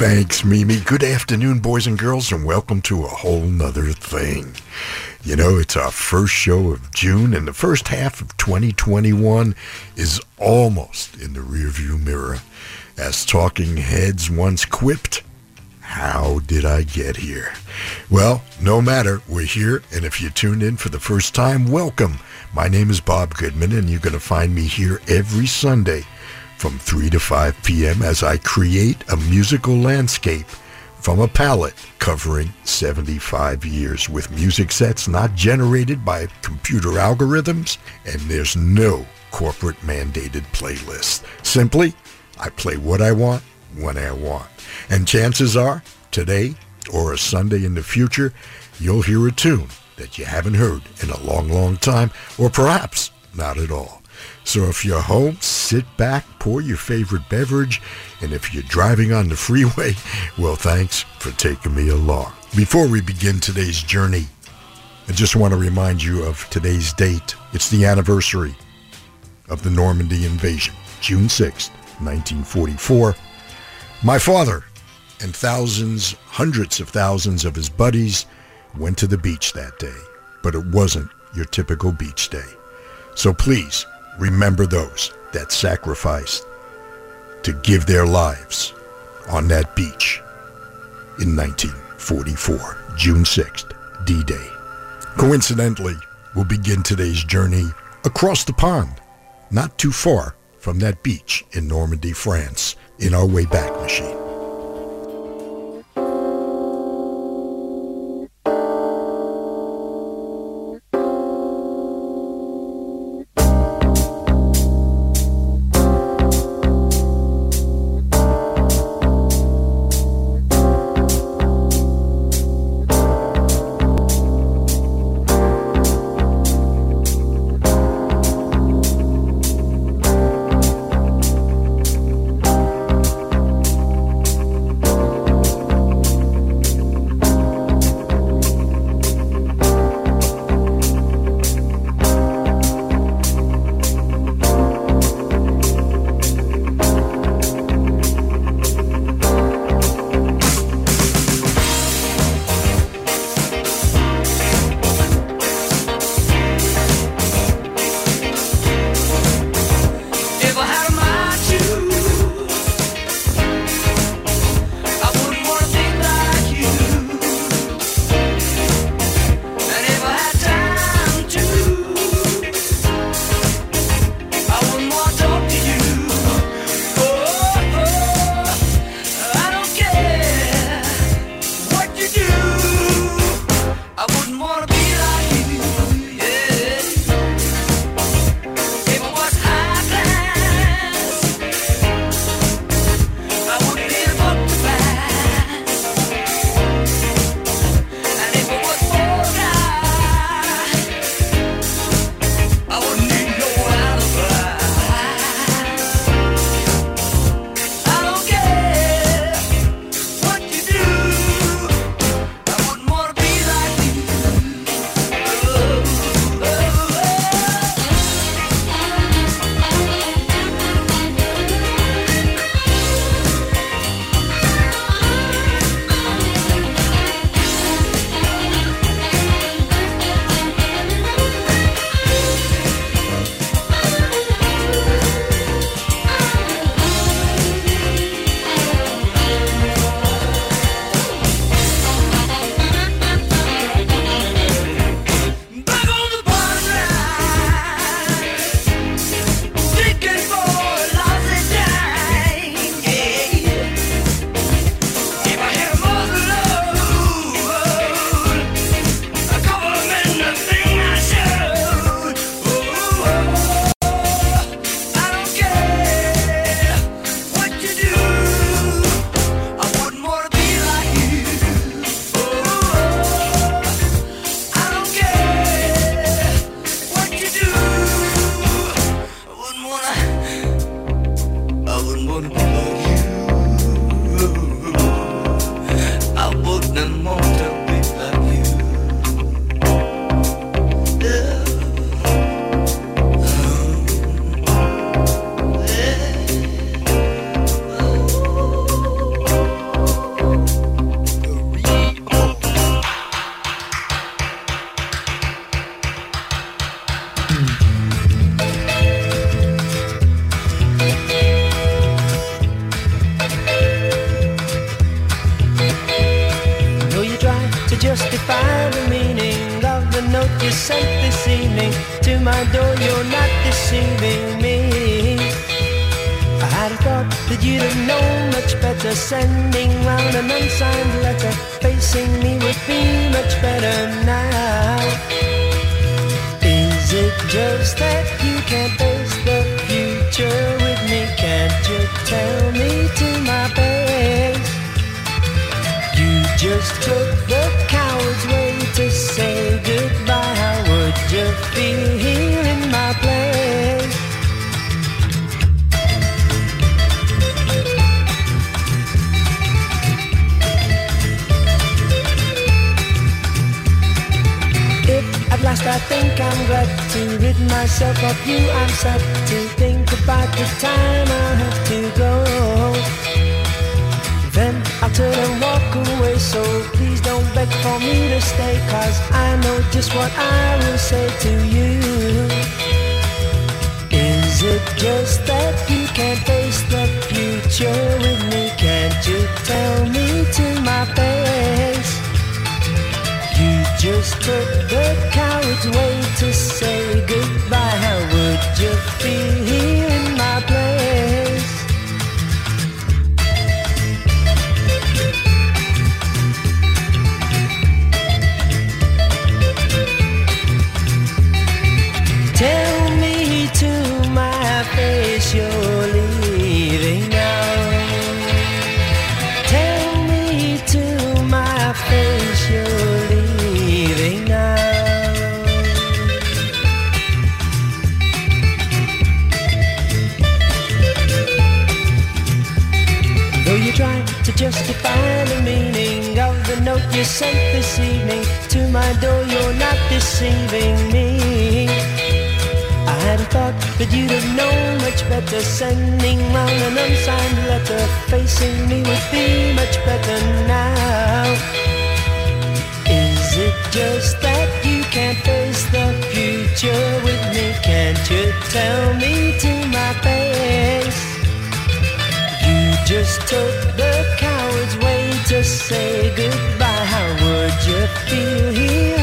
Thanks, Mimi. Good afternoon, boys and girls, and welcome to a whole nother thing. You know, it's our first show of June, and the first half of 2021 is almost in the rearview mirror. As Talking Heads once quipped, how did I get here? Well, no matter, we're here, and if you tuned in for the first time, welcome. My name is Bob Goodman, and you're going to find me here every Sunday from 3 to 5 p.m. as I create a musical landscape from a palette covering 75 years with music sets not generated by computer algorithms, and there's no corporate mandated playlist. Simply, I play what I want when I want. And chances are, today or a Sunday in the future, you'll hear a tune that you haven't heard in a long, long time, or perhaps not at all. So if you're home, sit back, pour your favorite beverage, and if you're driving on the freeway, well, thanks for taking me along. Before we begin today's journey, I just want to remind you of today's date. It's the anniversary of the Normandy invasion, June 6th, 1944. My father and thousands, hundreds of thousands of his buddies went to the beach that day, but it wasn't your typical beach day. So please remember those that sacrificed to give their lives on that beach in 1944, June 6th, D-Day. Coincidentally, we'll begin today's journey across the pond, not too far from that beach in Normandy, France, in our way back machine. deceiving me. I had a thought that you'd have known much better. Sending round an unsigned letter, facing me would be much better now. Is it just that you can't face the future with me? Can't you tell me to my face? You just took the coward's way to say goodbye. How would you feel here?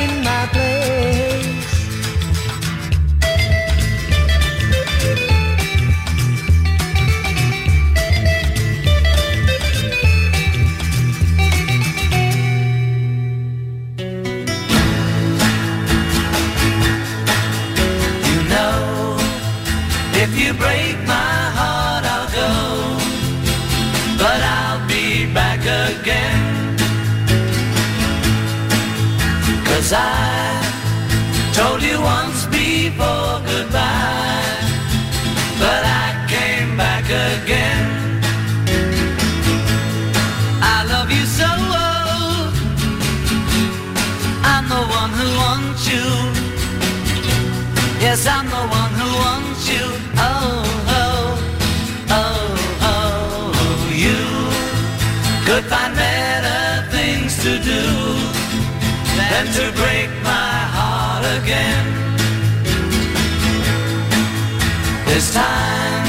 time.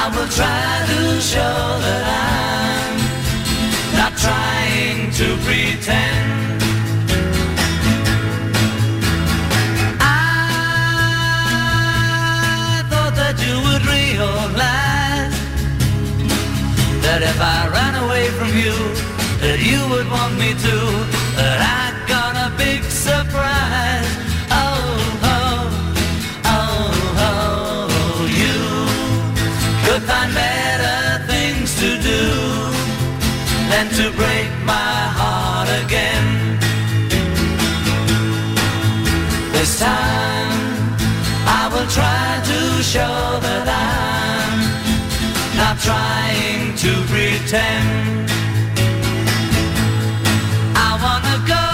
I will try to show that I'm not trying to pretend. I thought that you would realize That if I ran away from you That you would want me to That I sure that I'm not trying to pretend. I wanna go,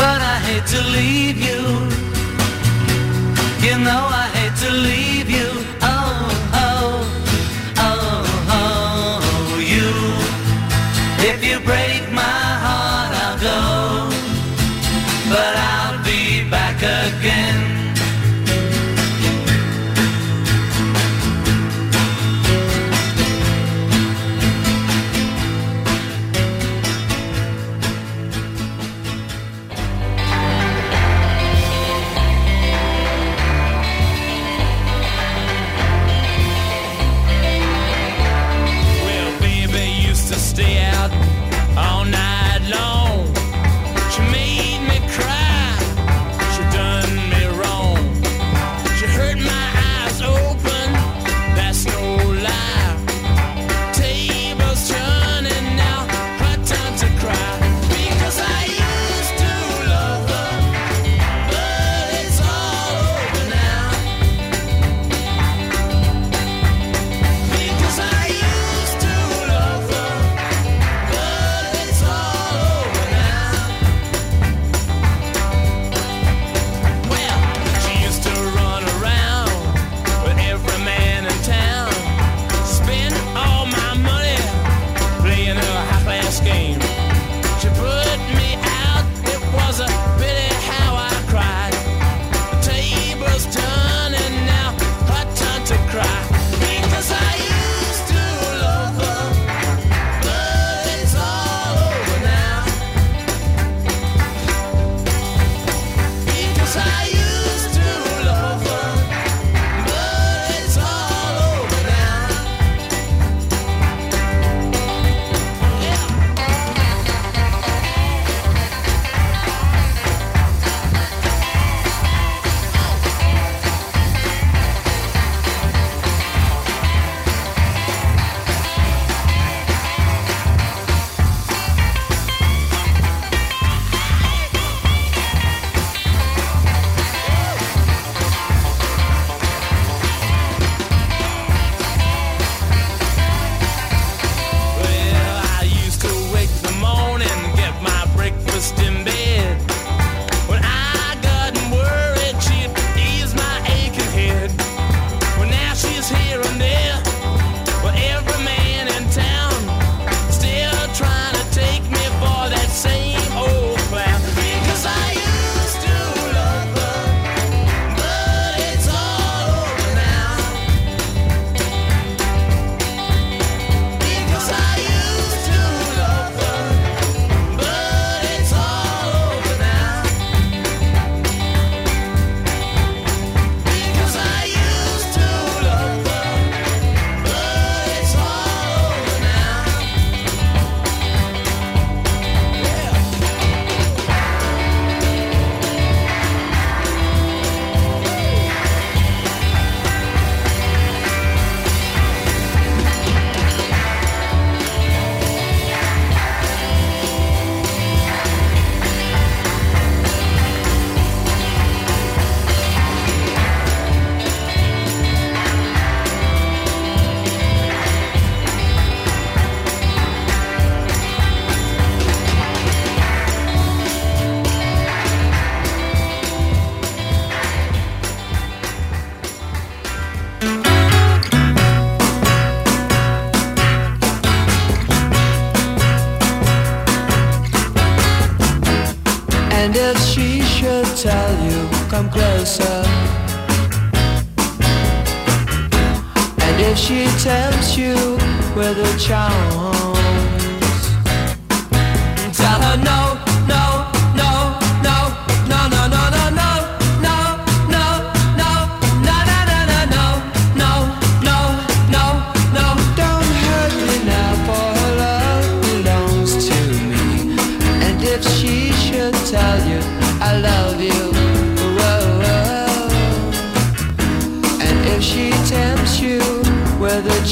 but I hate to leave you. You know I hate to leave.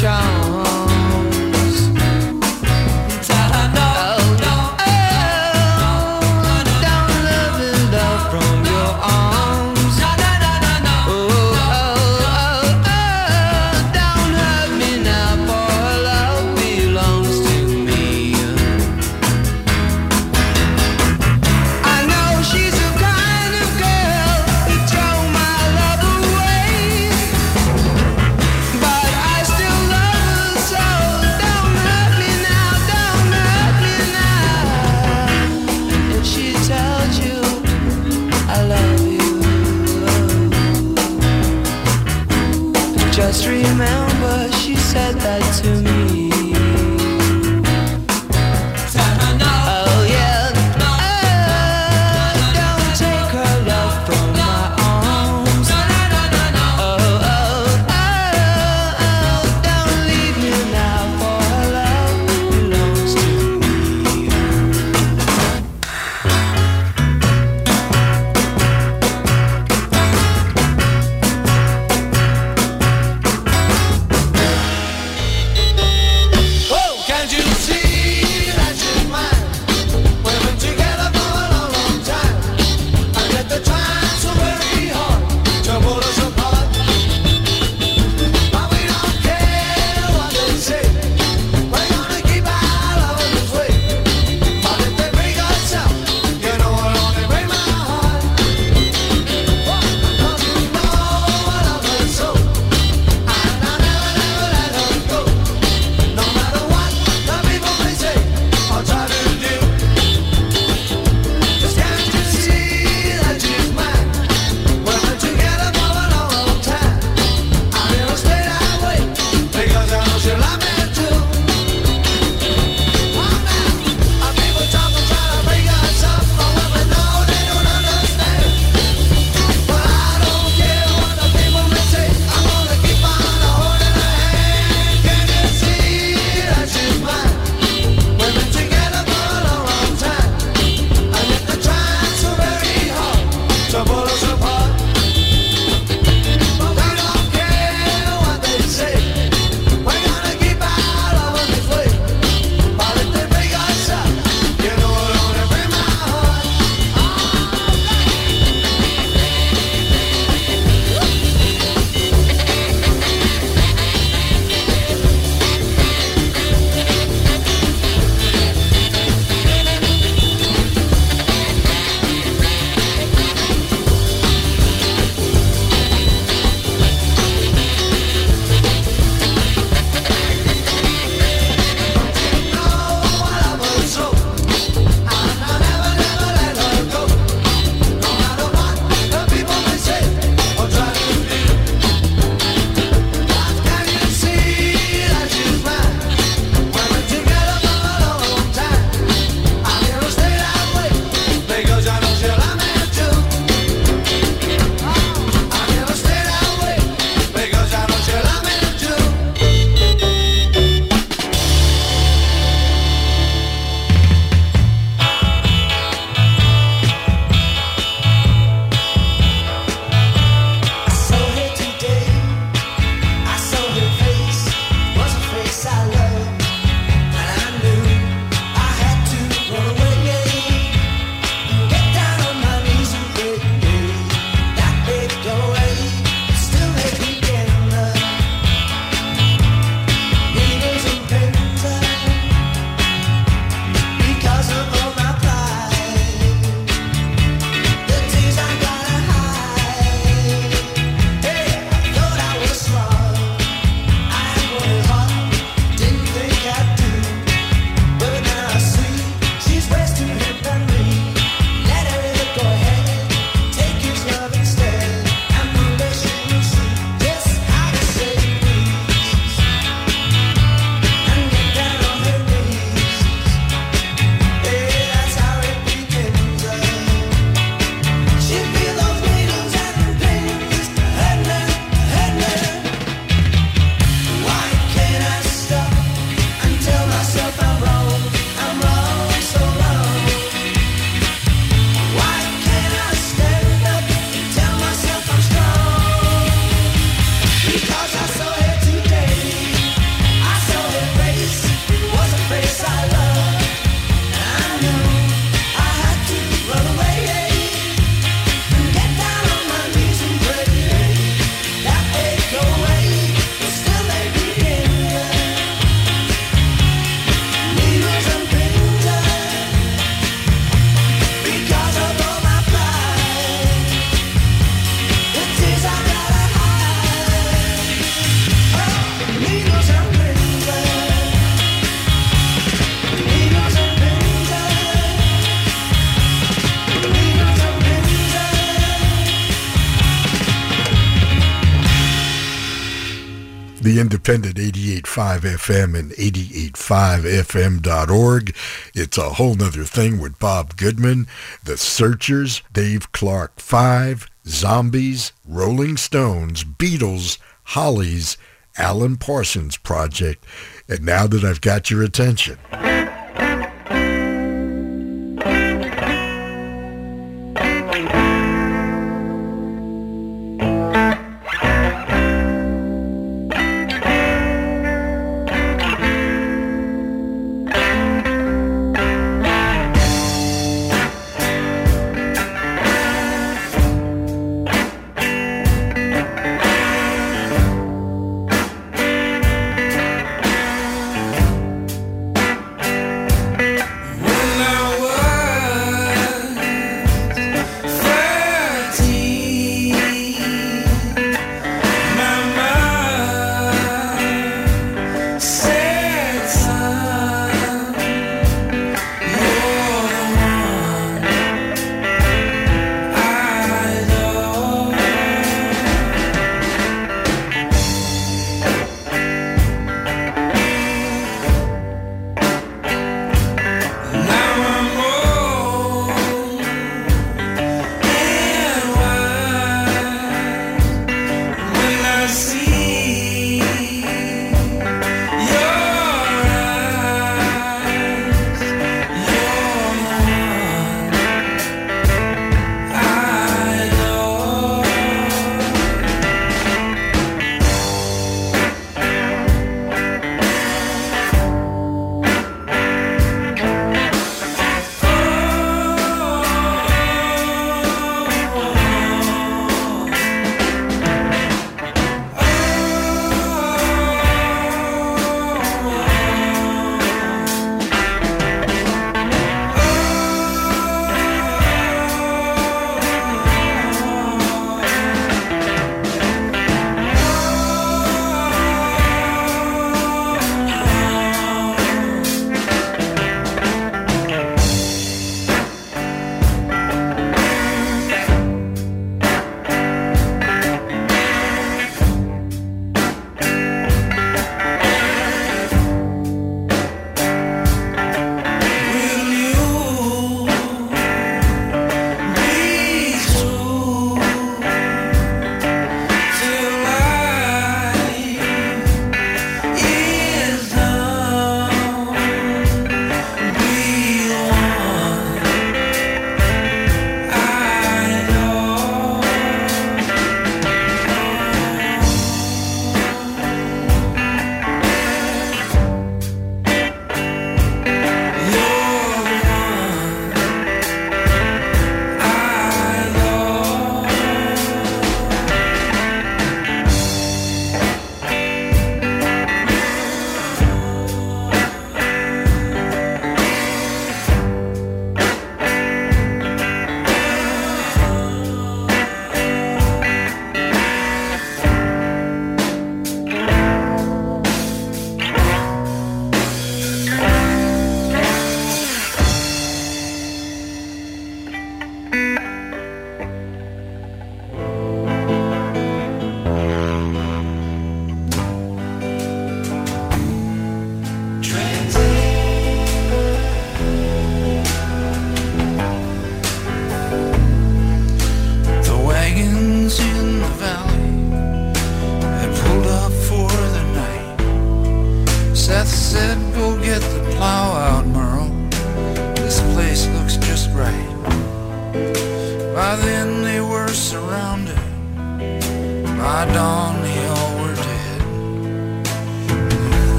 child FM and 88.5fm.org. It's a whole nother thing with Bob Goodman, The Searchers, Dave Clark 5, Zombies, Rolling Stones, Beatles, Hollies, Alan Parsons Project. And now that I've got your attention.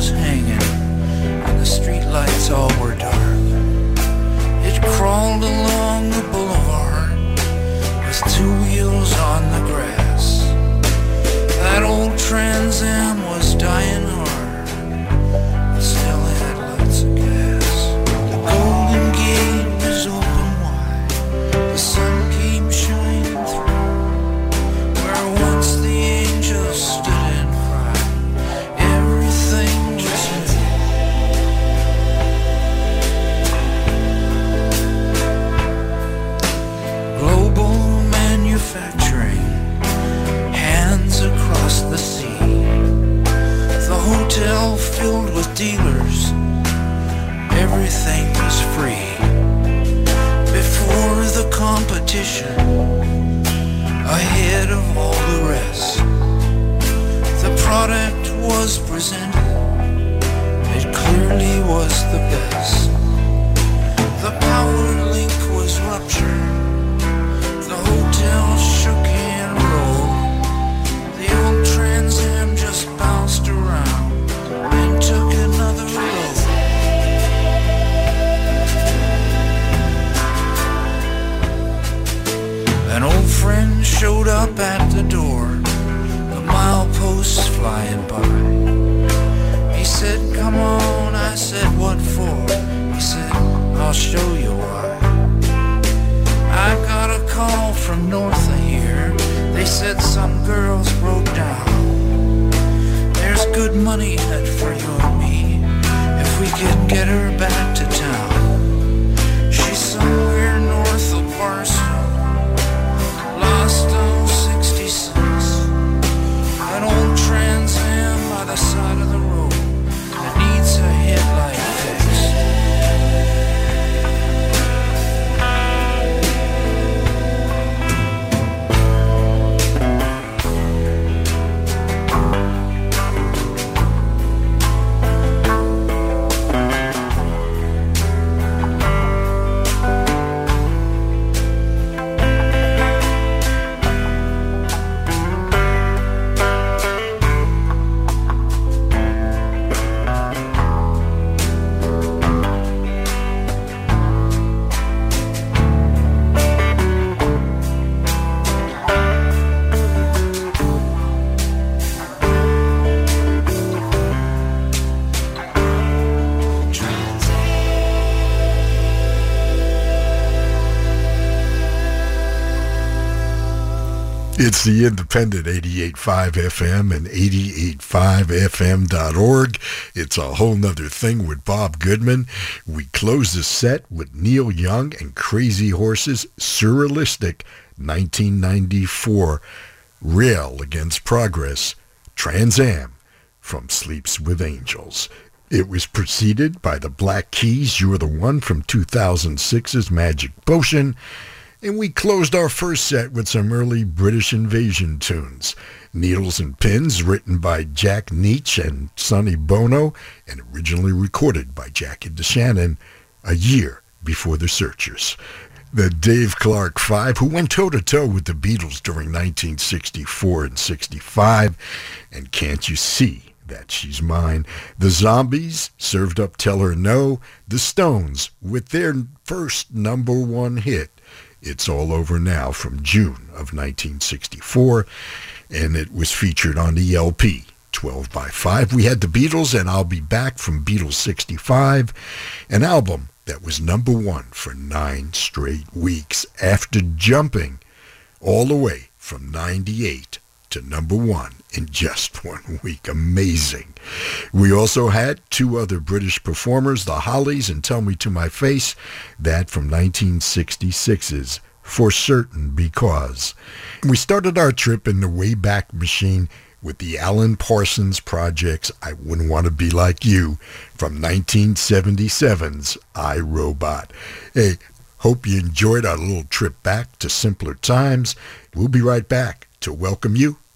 was hanging and the streetlights all were dark. It crawled along the boulevard with two wheels on the grass. That old Trans Am was dying competition, ahead of all the rest, the product was presented, it clearly was the best. The power link was ruptured. I'll show you why. I got a call from north of here. They said some girls broke down. There's good money it for you and me if we can get her back It's the independent 88.5 FM and 88.5FM.org. It's a whole nother thing with Bob Goodman. We close the set with Neil Young and Crazy Horses Surrealistic 1994 Rail Against Progress Trans Am from Sleeps with Angels. It was preceded by the Black Keys, You're the One from 2006's Magic Potion. And we closed our first set with some early British invasion tunes. Needles and Pins, written by Jack Nitzsche and Sonny Bono, and originally recorded by Jack Jackie DeShannon a year before The Searchers. The Dave Clark Five, who went toe-to-toe with the Beatles during 1964 and 65, and Can't You See That She's Mine? The Zombies served up Tell Her No. The Stones, with their first number one hit, it's All Over Now from June of 1964, and it was featured on the LP 12 by 5. We had the Beatles and I'll Be Back from Beatles 65, an album that was number one for nine straight weeks after jumping all the way from 98 to number one in just one week. Amazing. We also had two other British performers, the Hollies and Tell Me to My Face, that from 1966's For Certain Because. We started our trip in the Wayback Machine with the Alan Parsons Project's I Wouldn't Want to Be Like You from 1977's I, Robot. Hey, hope you enjoyed our little trip back to simpler times. We'll be right back to welcome you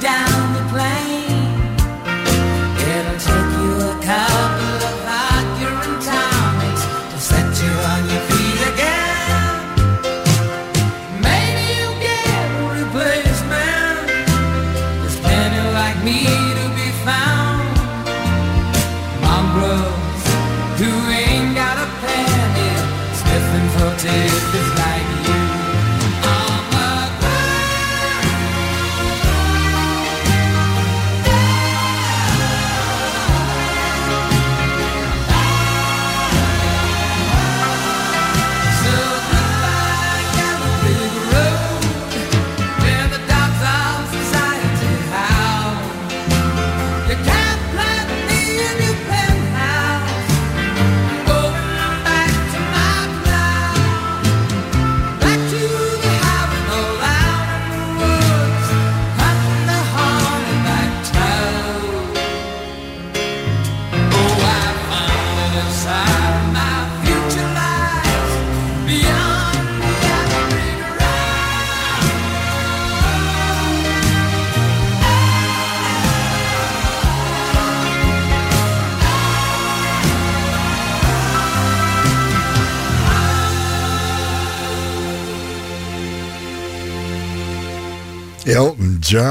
Down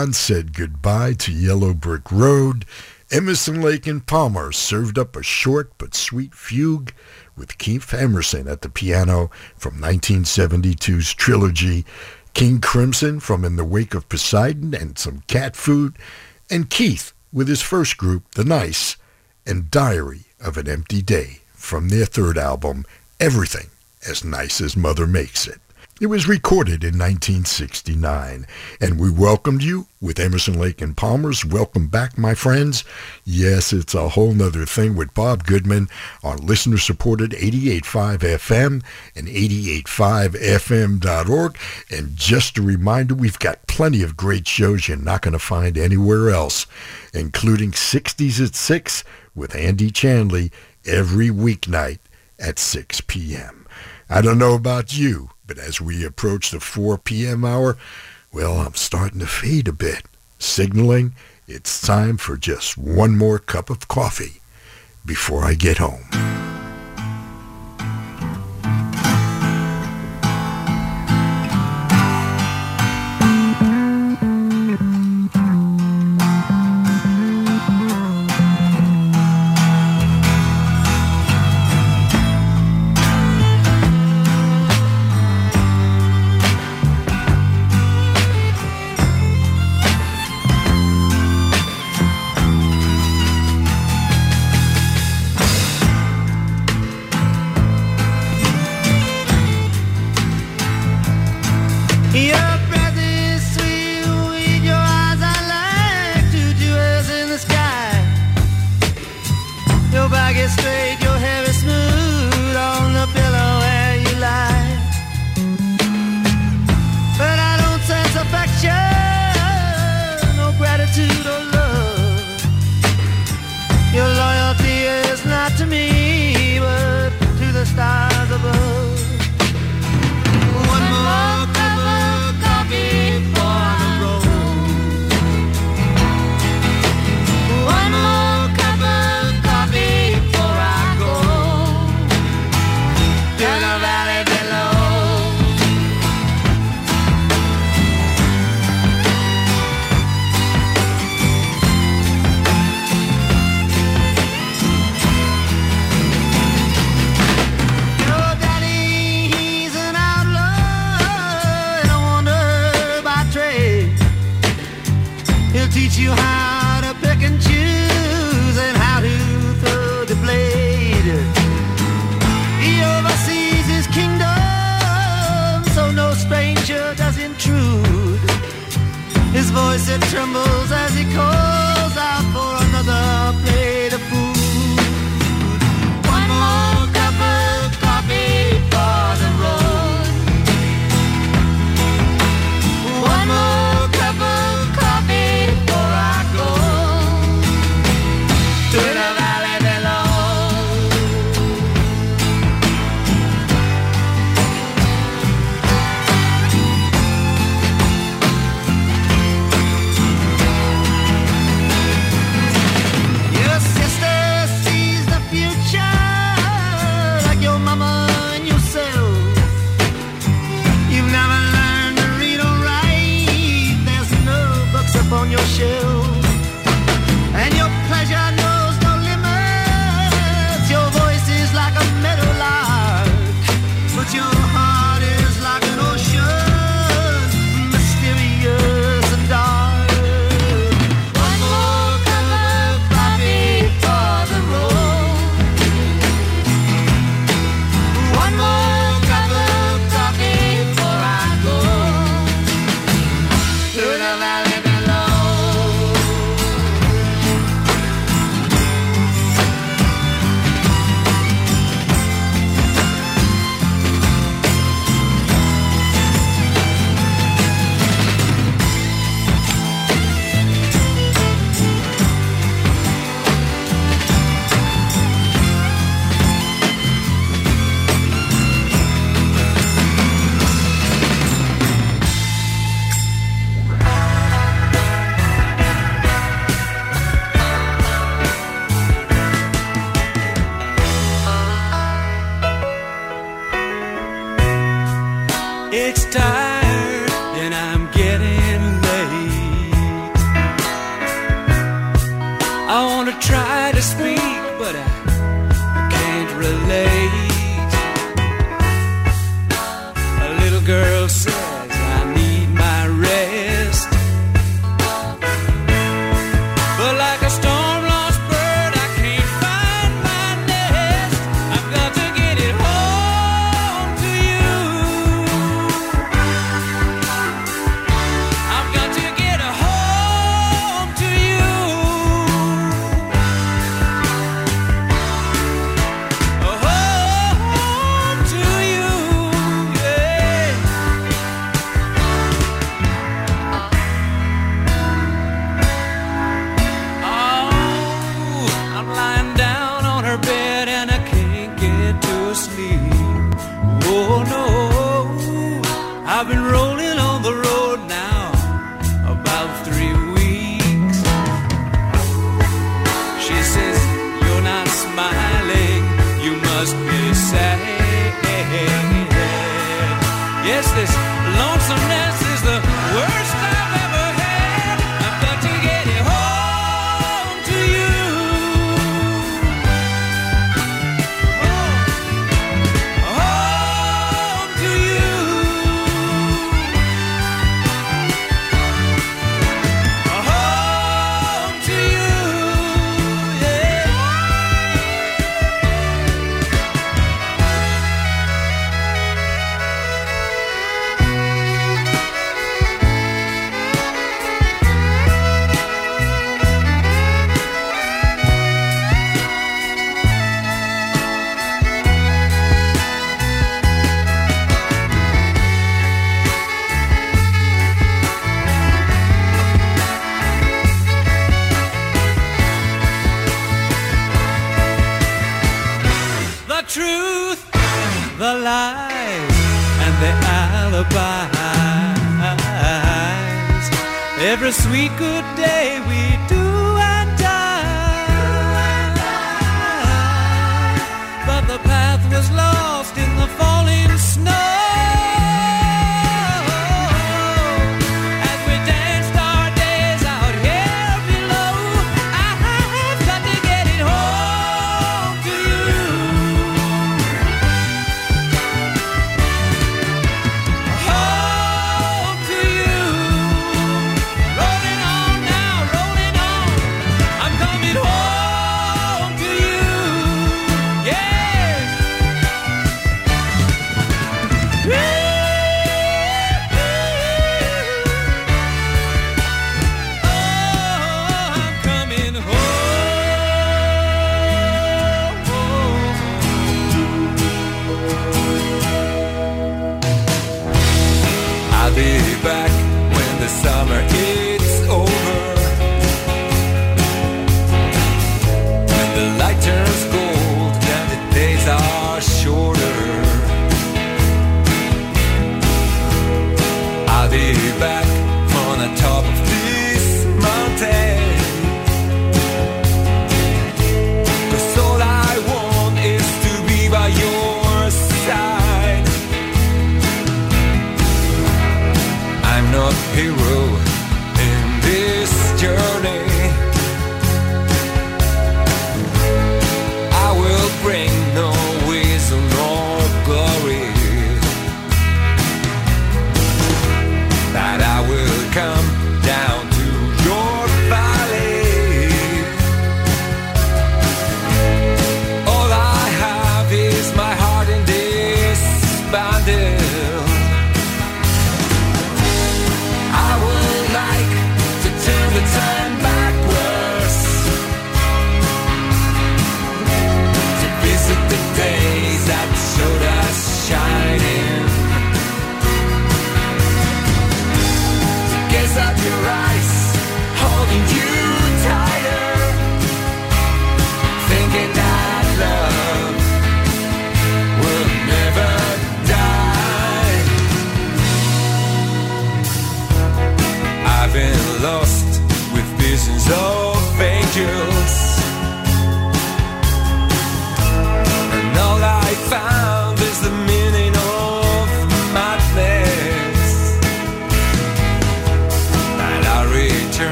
John said goodbye to Yellow Brick Road. Emerson, Lake, and Palmer served up a short but sweet fugue with Keith Emerson at the piano from 1972's trilogy King Crimson from In the Wake of Poseidon and some cat food, and Keith with his first group, The Nice, and Diary of an Empty Day from their third album, Everything as Nice as Mother Makes It. It was recorded in 1969, and we welcomed you with Emerson Lake and Palmer's Welcome Back, my friends. Yes, it's a whole nother thing with Bob Goodman on listener-supported 88.5 FM and 88.5fm.org. And just a reminder, we've got plenty of great shows you're not going to find anywhere else, including 60s at 6 with Andy Chanley every weeknight at 6 p.m. I don't know about you, but as we approach the 4 p.m. hour, well, I'm starting to fade a bit, signaling it's time for just one more cup of coffee before I get home.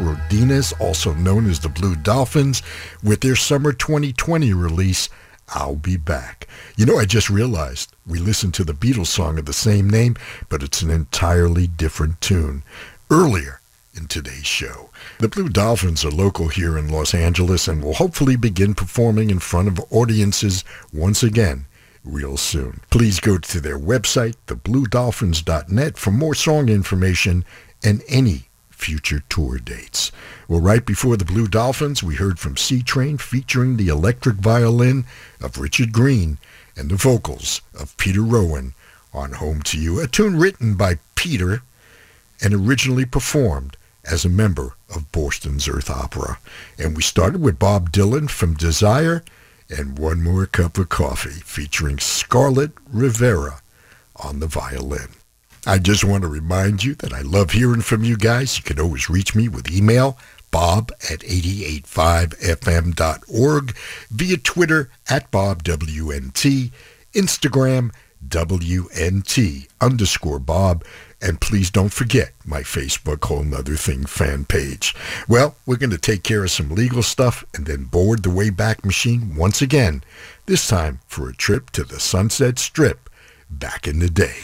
Dinas, also known as the Blue Dolphins, with their summer 2020 release, I'll Be Back. You know, I just realized we listened to the Beatles song of the same name, but it's an entirely different tune. Earlier in today's show, the Blue Dolphins are local here in Los Angeles and will hopefully begin performing in front of audiences once again real soon. Please go to their website, thebluedolphins.net, for more song information and any future tour dates. Well, right before the Blue Dolphins, we heard from Seatrain featuring the electric violin of Richard Greene and the vocals of Peter Rowan on Home to You, a tune written by Peter and originally performed as a member of Boston's Earth Opera. And we started with Bob Dylan from Desire and One More Cup of Coffee featuring Scarlet Rivera on the violin. I just want to remind you that I love hearing from you guys. You can always reach me with email, bob at 885fm.org, via Twitter at bobwnt, Instagram WNT underscore Bob, and please don't forget my Facebook Whole 'Nuther Thing fan page. Well, we're going to take care of some legal stuff and then board the Wayback Machine once again, this time for a trip to the Sunset Strip back in the day.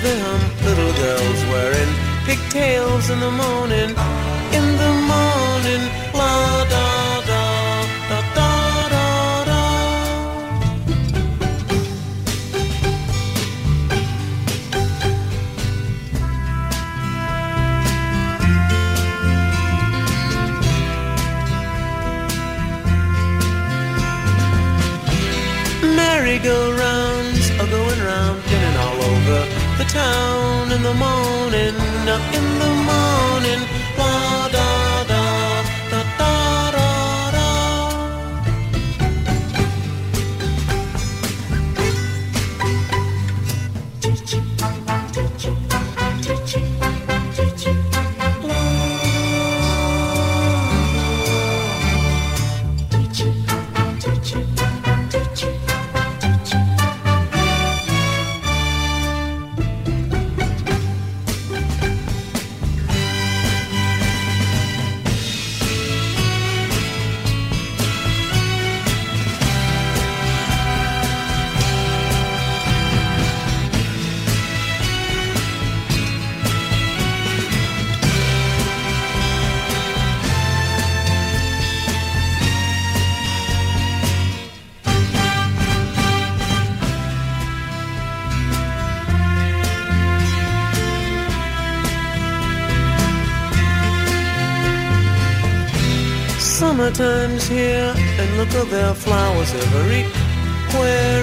till the look of their flowers everywhere.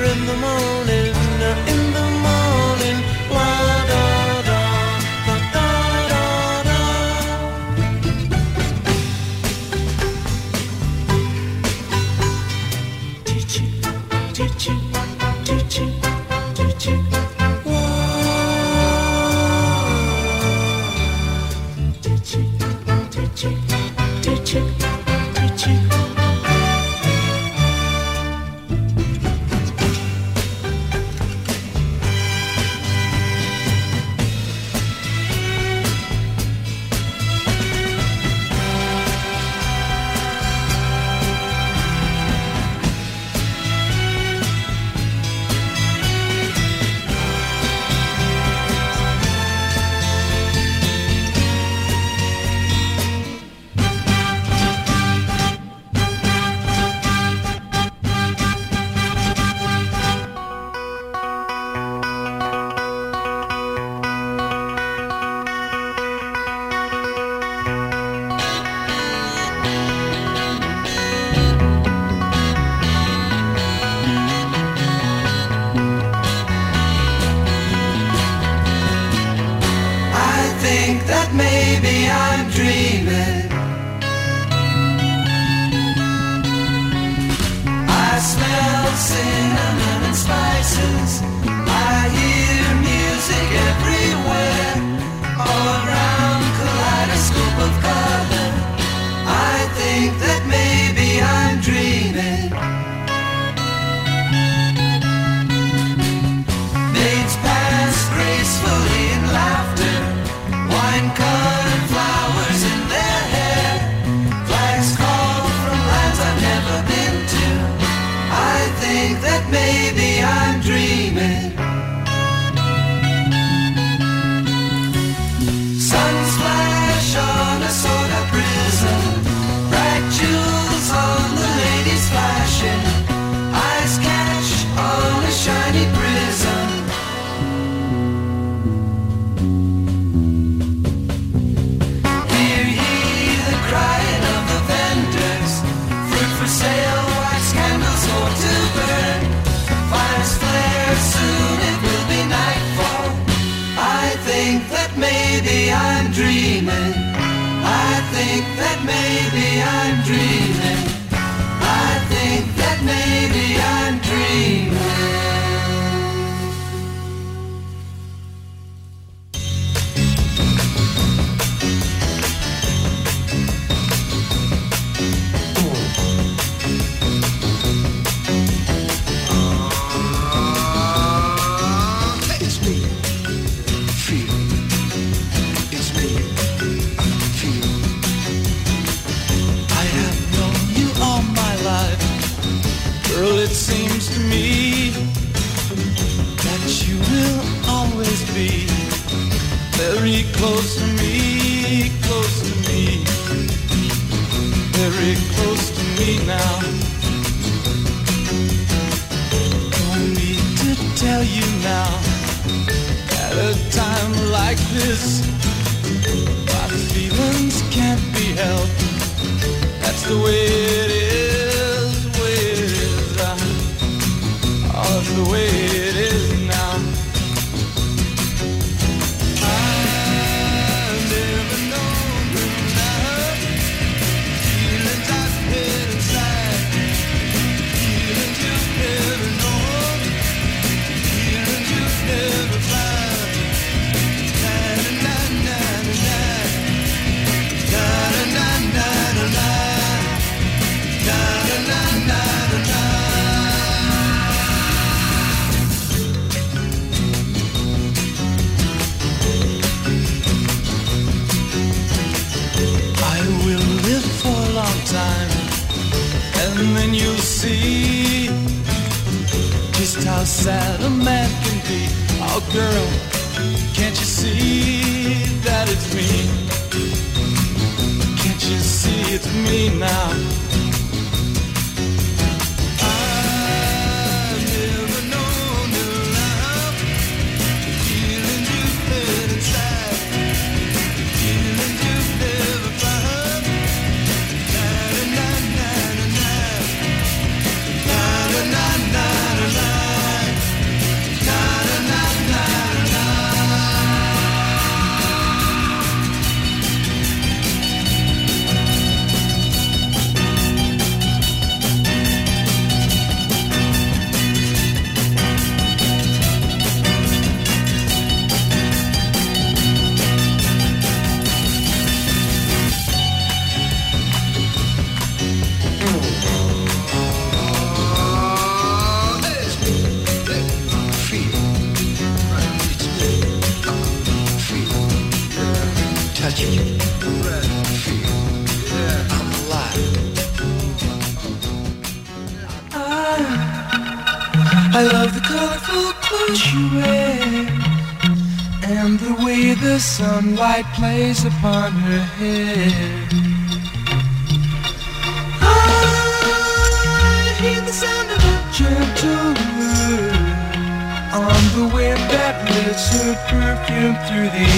Cinnamon and lemon spices. plays upon her head. I hear the sound of a gentle word on the wind that lifts her perfume through the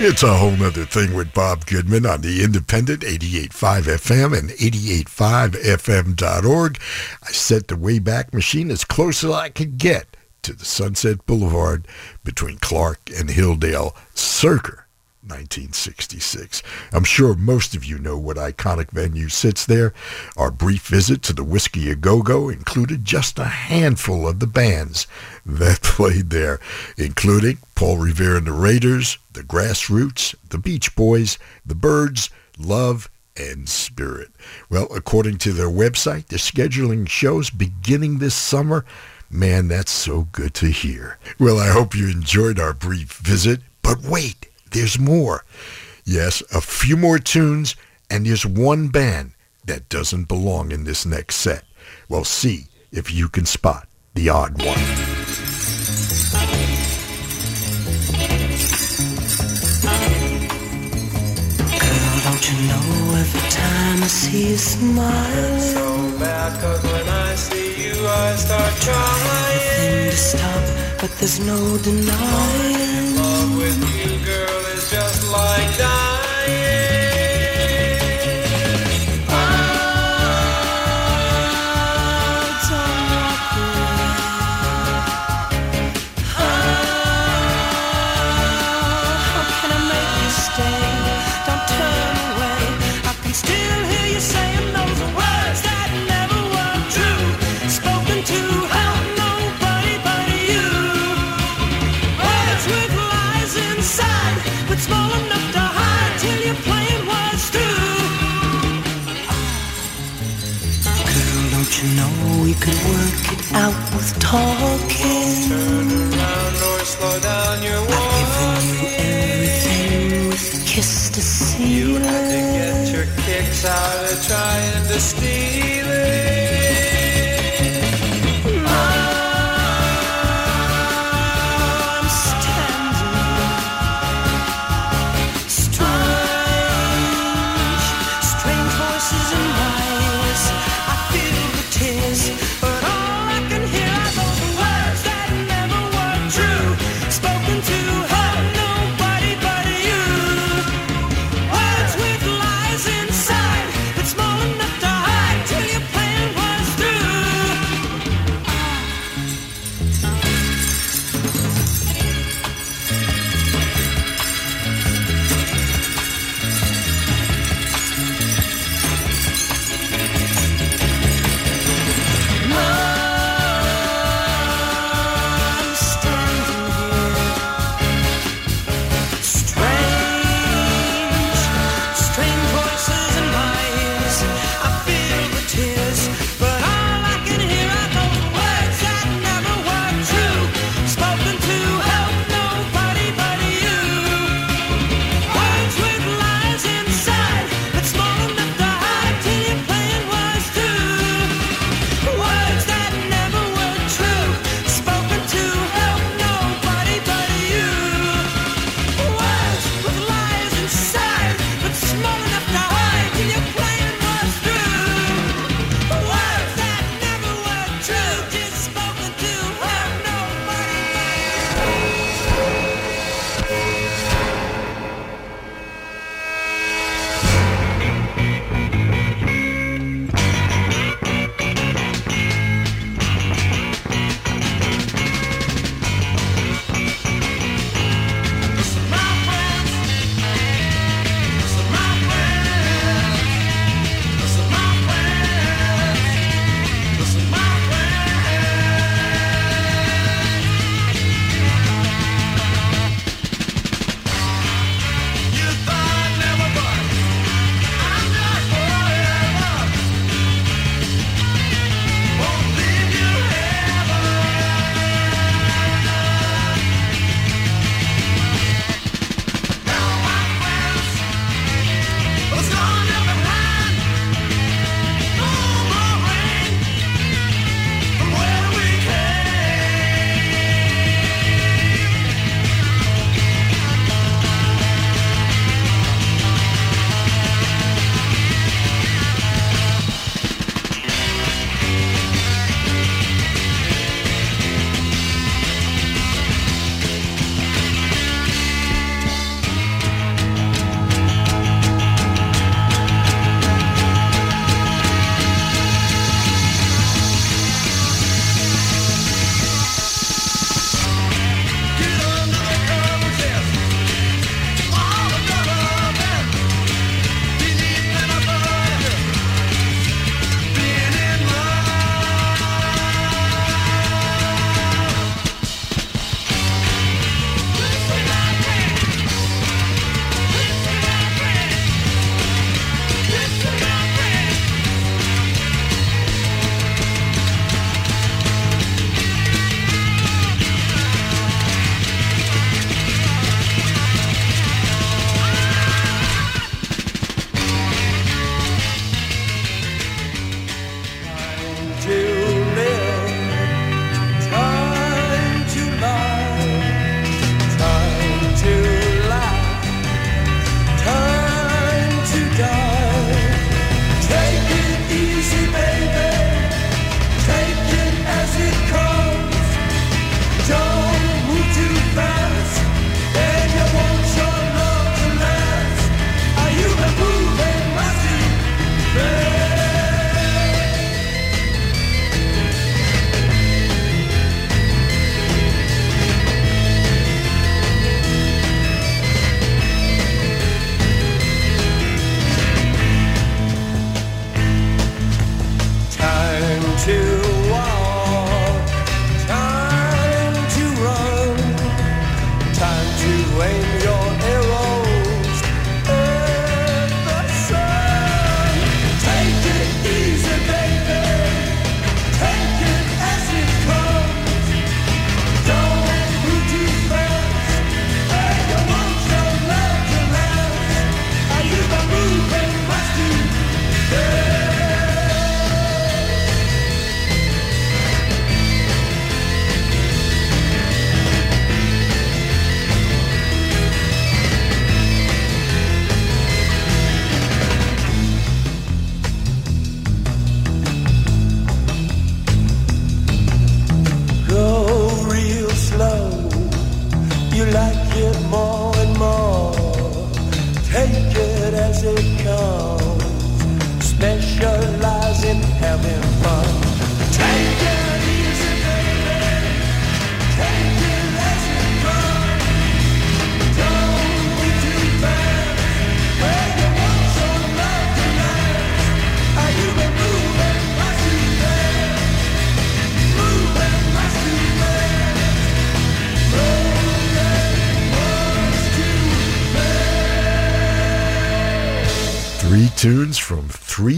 It's a Whole 'Nuther Thing with Bob Goodman on the independent 88.5 FM and 88.5FM.org. I set the Wayback Machine as close as I could get to the Sunset Boulevard between Clark and Hilldale, circa 1966. I'm sure most of you know what iconic venue sits there. Our brief visit to the Whiskey A Go-Go included just a handful of the bands that played there, including Paul Revere and the Raiders, the Grass Roots, the Beach Boys, the Byrds, Love, and Spirit. Well, according to their website, they're scheduling shows beginning this summer. Man, that's so good to hear. Well, I hope you enjoyed our brief visit, but wait, there's more. Yes, a few more tunes, and there's one band that doesn't belong in this next set. Well, see if you can spot the odd one. You know every time I see you smile, So bad, cause when I see you, I start crying. everything to stop, but there's no denying. Like dying. You know we could work it out with talking? Turn around or slow down your walk. Giving you everything with a kiss to seal You had to get your kicks out of trying to steal it.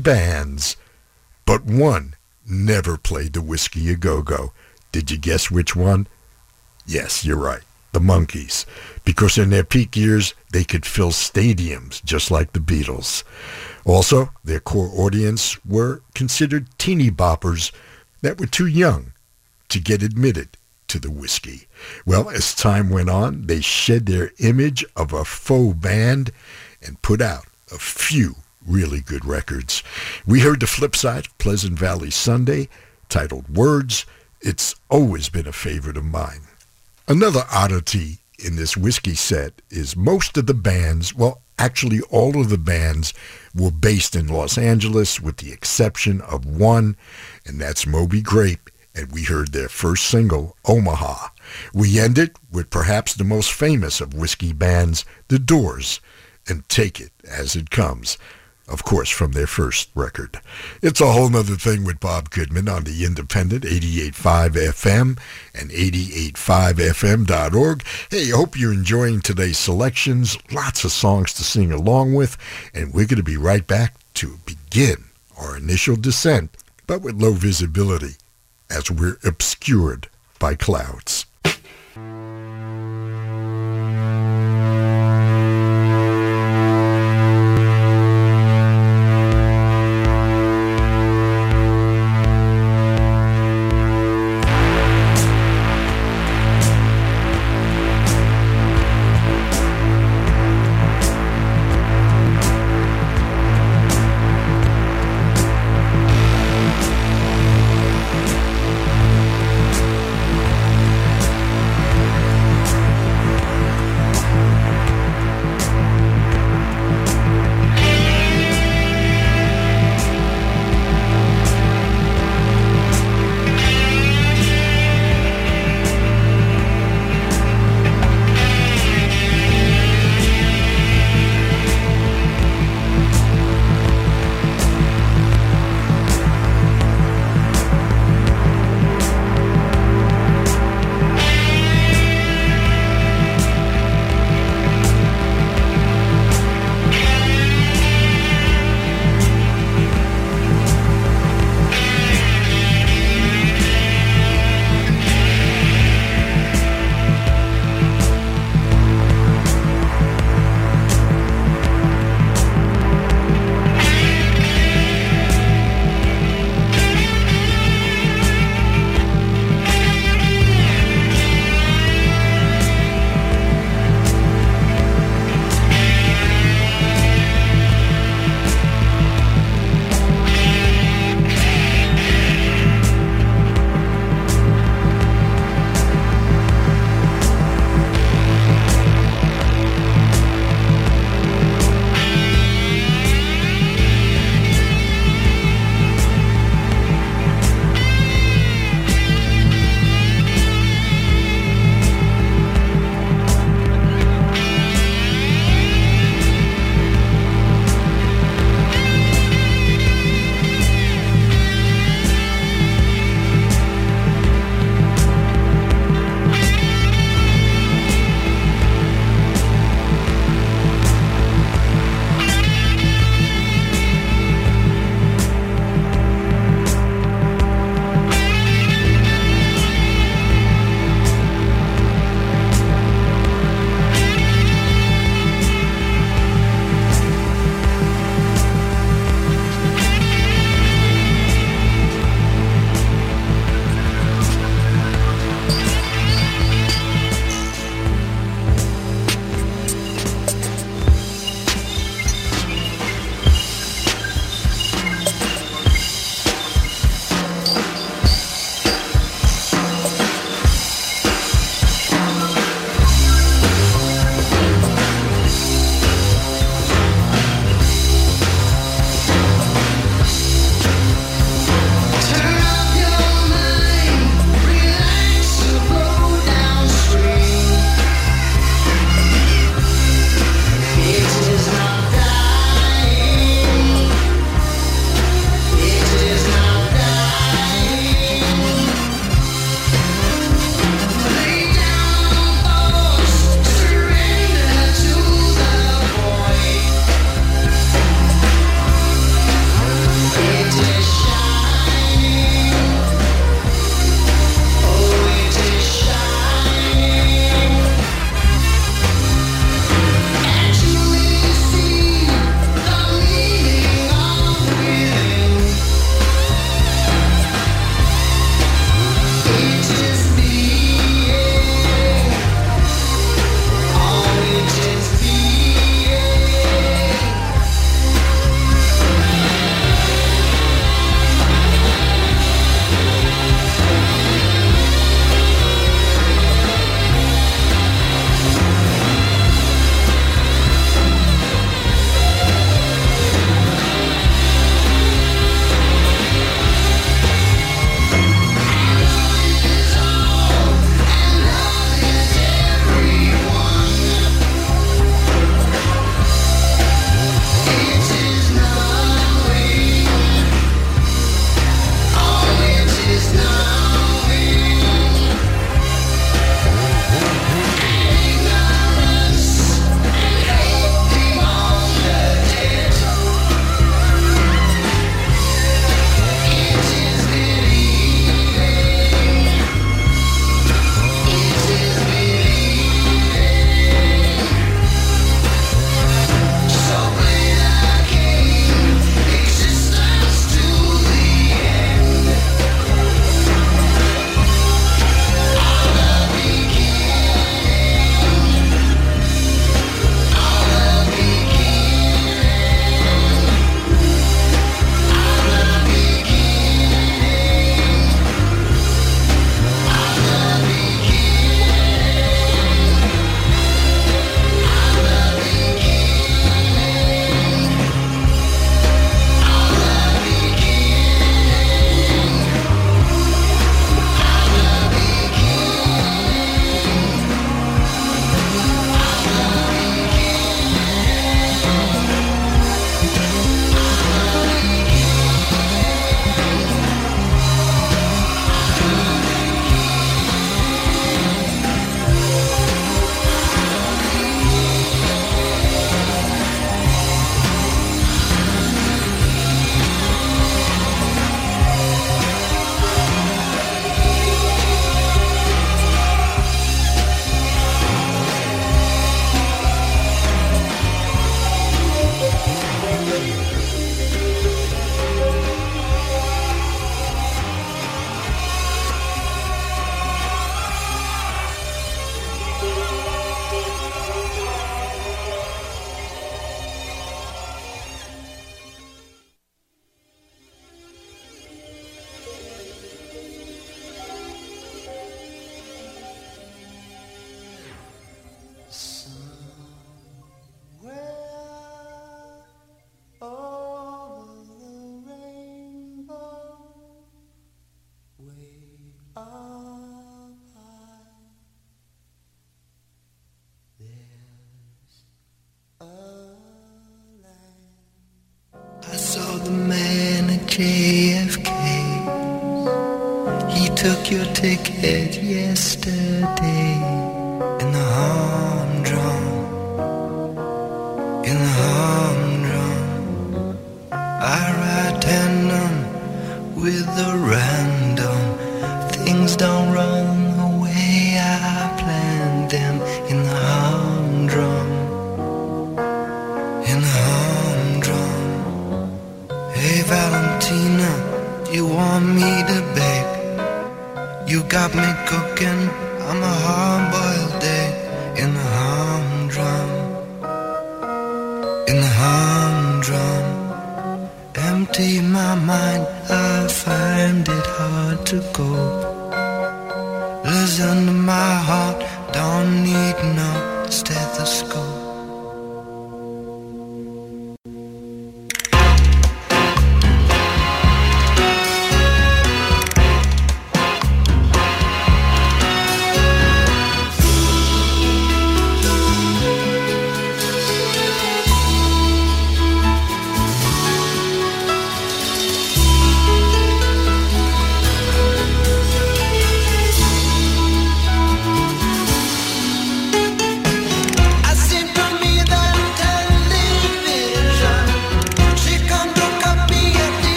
Bands, but one never played the Whiskey a Go-Go. Did you guess which one? Yes, you're right. The Monkees. Because in their peak years, they could fill stadiums just like the Beatles. Also, their core audience were considered teeny boppers that were too young to get admitted to the whiskey. Well, as time went on, they shed their image of a faux band and put out a few really good records. We heard the flip side of Pleasant Valley Sunday, titled Words. It's always been a favorite of mine. Another oddity in this whiskey set is most of the bands, well, actually all of the bands were based in Los Angeles with the exception of one, and that's Moby Grape, and we heard their first single, Omaha. We ended with perhaps the most famous of whiskey bands, The Doors, and Take It As It Comes of course, from their first record. It's a Whole 'Nuther Thing with Bob Goodman on the independent 88.5 FM and 88.5fm.org. Hey, hope you're enjoying today's selections. Lots of songs to sing along with, and we're going to be right back to begin our initial descent, but with low visibility as we're obscured by clouds.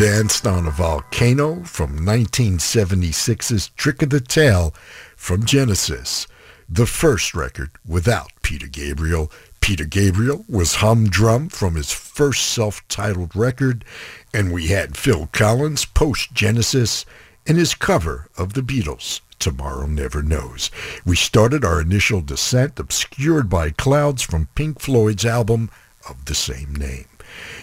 Danced on a volcano from 1976's Trick of the Tail from Genesis, the first record without Peter Gabriel. Peter Gabriel was humdrum from his first self-titled record, and we had Phil Collins post-Genesis in his cover of the Beatles. Tomorrow Never Knows. We started our initial descent obscured by clouds from Pink Floyd's album of the same name.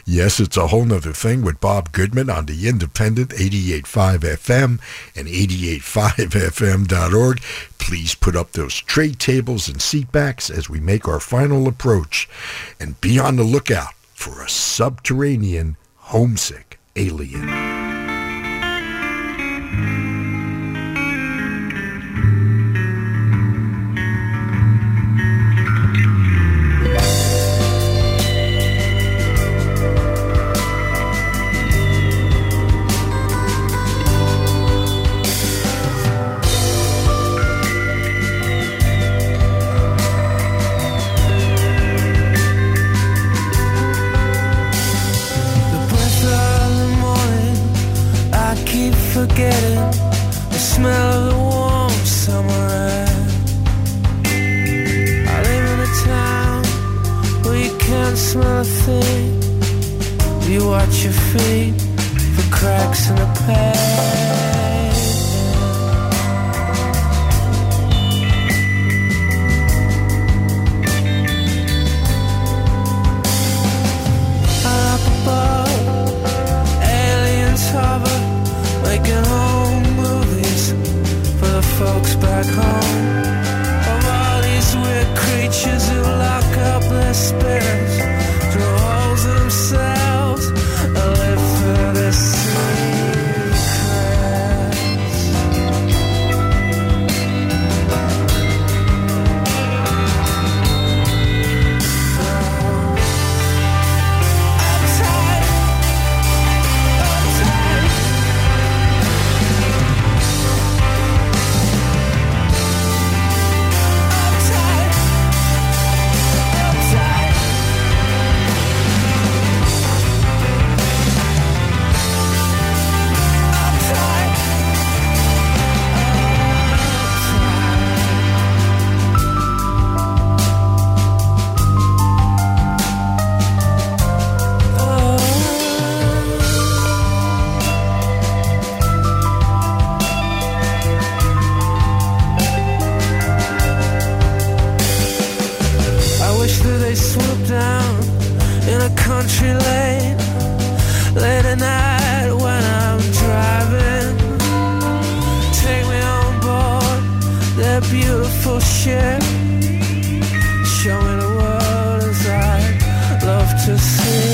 Yes, it's a Whole 'Nuther Thing with Bob Goodman on the independent 88.5 FM and 88.5fm.org. Please put up those tray tables and seat backs as we make our final approach and be on the lookout for a subterranean homesick alien. To see.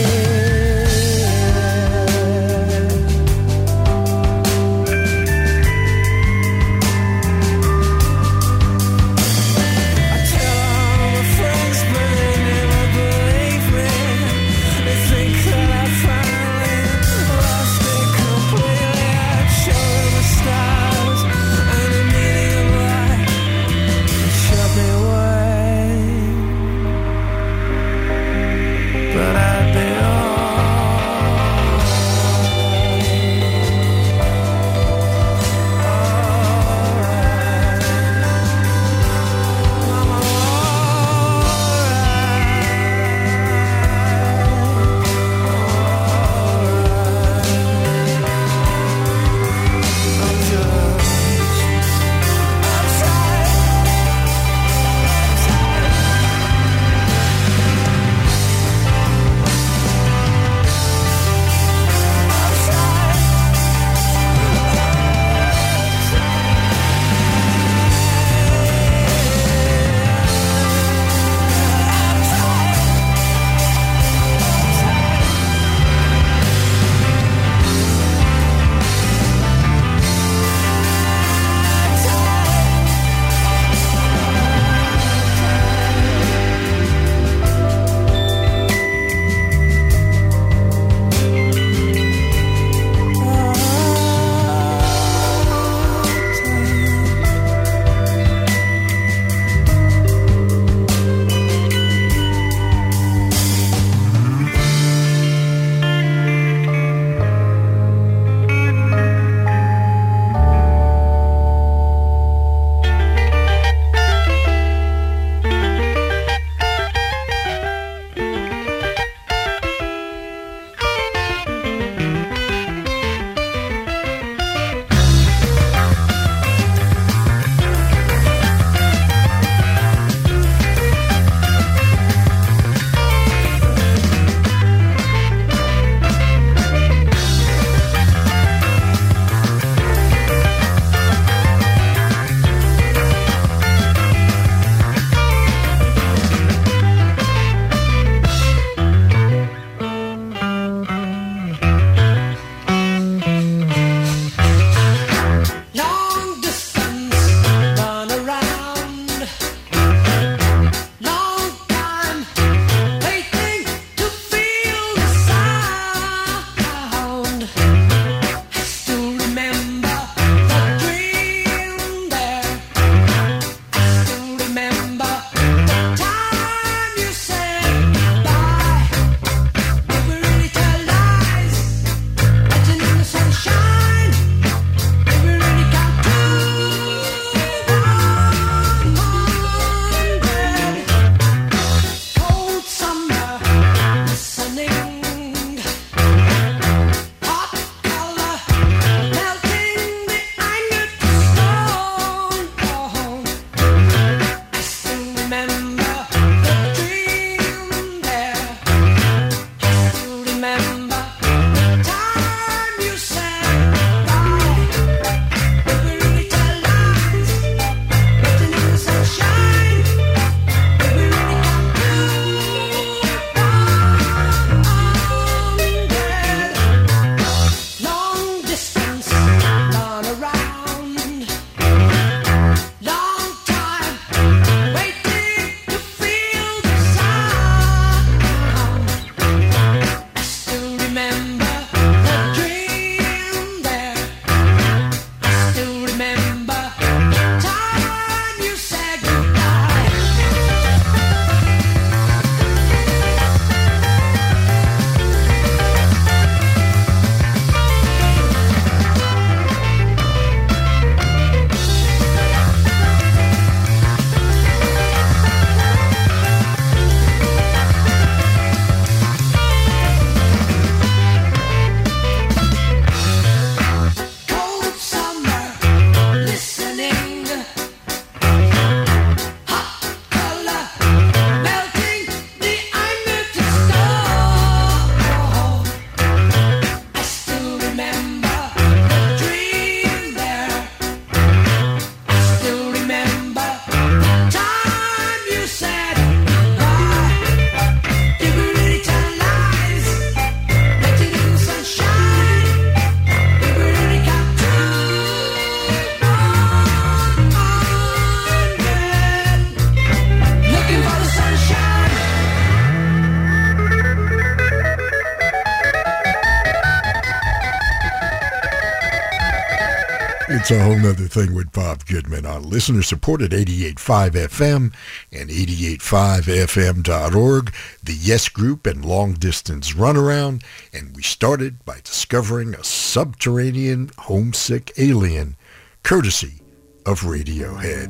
It's a Whole 'Nuther Thing with Bob Goodman on listener supported 88.5 FM and 88.5fm.org, the Yes Group and Long Distance Runaround, and we started by discovering a subterranean homesick alien, courtesy of Radiohead.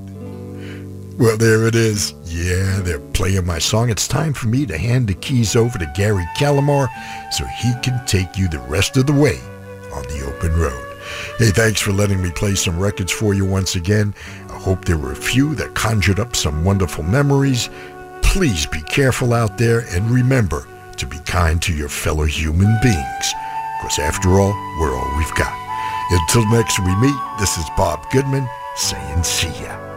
Well, there it is. Yeah, they're playing my song. It's time for me to hand the keys over to Gary Calamar so he can take you the rest of the way on the open road. Hey, thanks for letting me play some records for you once again. I hope there were a few that conjured up some wonderful memories. Please be careful out there and remember to be kind to your fellow human beings. Because after all, we're all we've got. Until next we meet, this is Bob Goodman saying see ya.